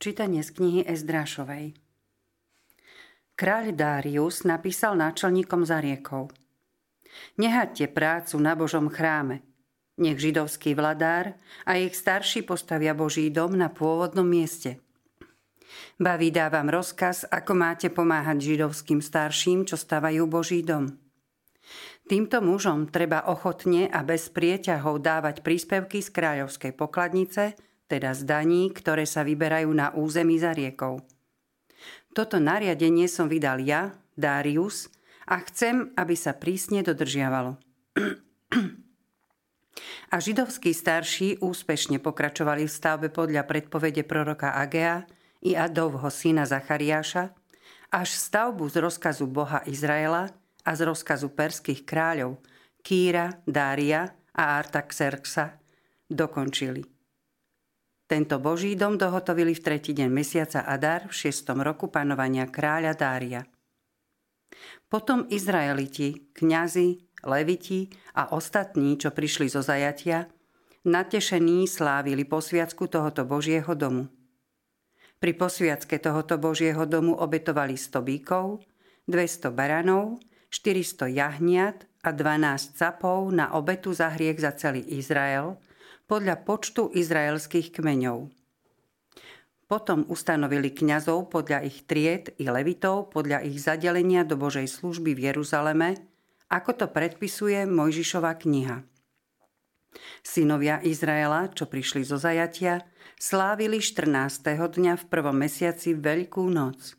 Čítanie z knihy Ezdrášovej. Kráľ Dárius napísal náčelníkom za riekou. Nehaďte prácu na Božom chráme. Nech židovský vladár a ich starší postavia Boží dom na pôvodnom mieste. Ba vydávam rozkaz, ako máte pomáhať židovským starším, čo stavajú Boží dom. Týmto mužom treba ochotne a bez prieťahov dávať príspevky z kráľovskej pokladnice – teda z daní, ktoré sa vyberajú na území za riekou. Toto nariadenie som vydal ja, Darius, a chcem, aby sa prísne dodržiavalo. A židovskí starší úspešne pokračovali v stavbe podľa predpovede proroka Agea i Adovho syna Zachariáša, až stavbu z rozkazu Boha Izraela a z rozkazu perských kráľov Kýra, Dária a Artaxerxa dokončili. Tento boží dom dohotovili v tretí deň mesiaca Adar v šiestom roku panovania kráľa Dária. Potom Izraeliti, kňazi, leviti a ostatní, čo prišli zo zajatia, natešení slávili posviacku tohoto Božieho domu. Pri posviacke tohoto Božieho domu obetovali 100 bíkov, 200 baranov, 400 jahniat a 12 capov na obetu za hriech za celý Izrael – podľa počtu izraelských kmeňov. Potom ustanovili kňazov podľa ich tried i levitov podľa ich zadelenia do Božej služby v Jeruzaleme, ako to predpisuje Mojžišova kniha. Synovia Izraela, čo prišli zo zajatia, slávili 14. dňa v prvom mesiaci Veľkú noc.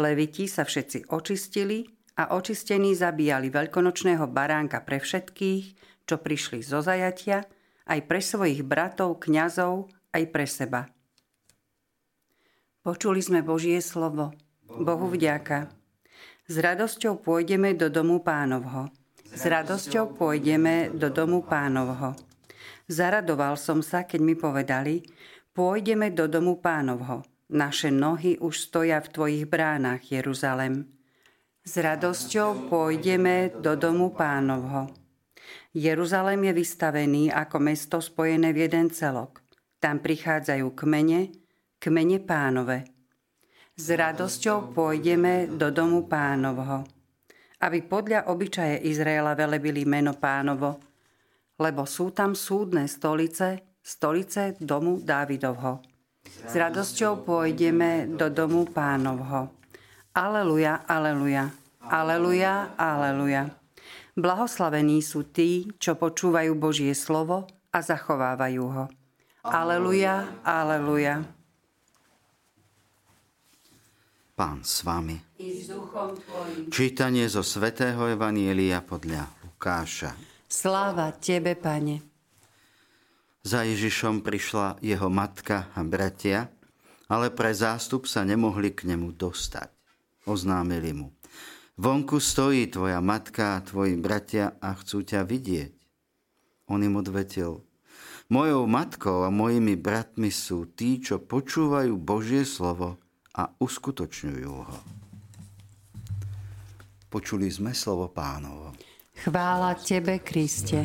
Leviti sa všetci očistili a očistení zabíjali veľkonočného baránka pre všetkých, čo prišli zo zajatia – aj pre svojich bratov, kňazov, aj pre seba. Počuli sme Božie slovo. Bohu vďaka. S radosťou pôjdeme do domu pánovho. S radosťou pôjdeme do domu pánovho. Zaradoval som sa, keď mi povedali, pôjdeme do domu pánovho. Naše nohy už stoja v tvojich bránach, Jeruzalem. S radosťou pôjdeme do domu pánovho. Jeruzalém je vystavený ako mesto spojené v jeden celok. Tam prichádzajú kmene, kmene pánove. S radosťou pôjdeme do domu pánovho, aby podľa obyčaje Izraela velebili meno pánovo, lebo sú tam súdne stolice, stolice domu Dávidovho. S radosťou pôjdeme do domu pánovho. Aleluja, aleluja, aleluja, aleluja. Blahoslavení sú tí, čo počúvajú Božie slovo a zachovávajú ho. Aleluja, aleluja. Pán s vami. Čítanie zo svätého Evanielia podľa Lukáša. Sláva Tebe, Pane. Za Ježišom prišla jeho matka a bratia, ale pre zástup sa nemohli k nemu dostať. Oznámili mu. Vonku stojí tvoja matka a tvoji bratia a chcú ťa vidieť. On im odvetil, mojou matkou a mojimi bratmi sú tí, čo počúvajú Božie slovo a uskutočňujú ho. Počuli sme slovo pánovo. Chvála Tebe, Kriste.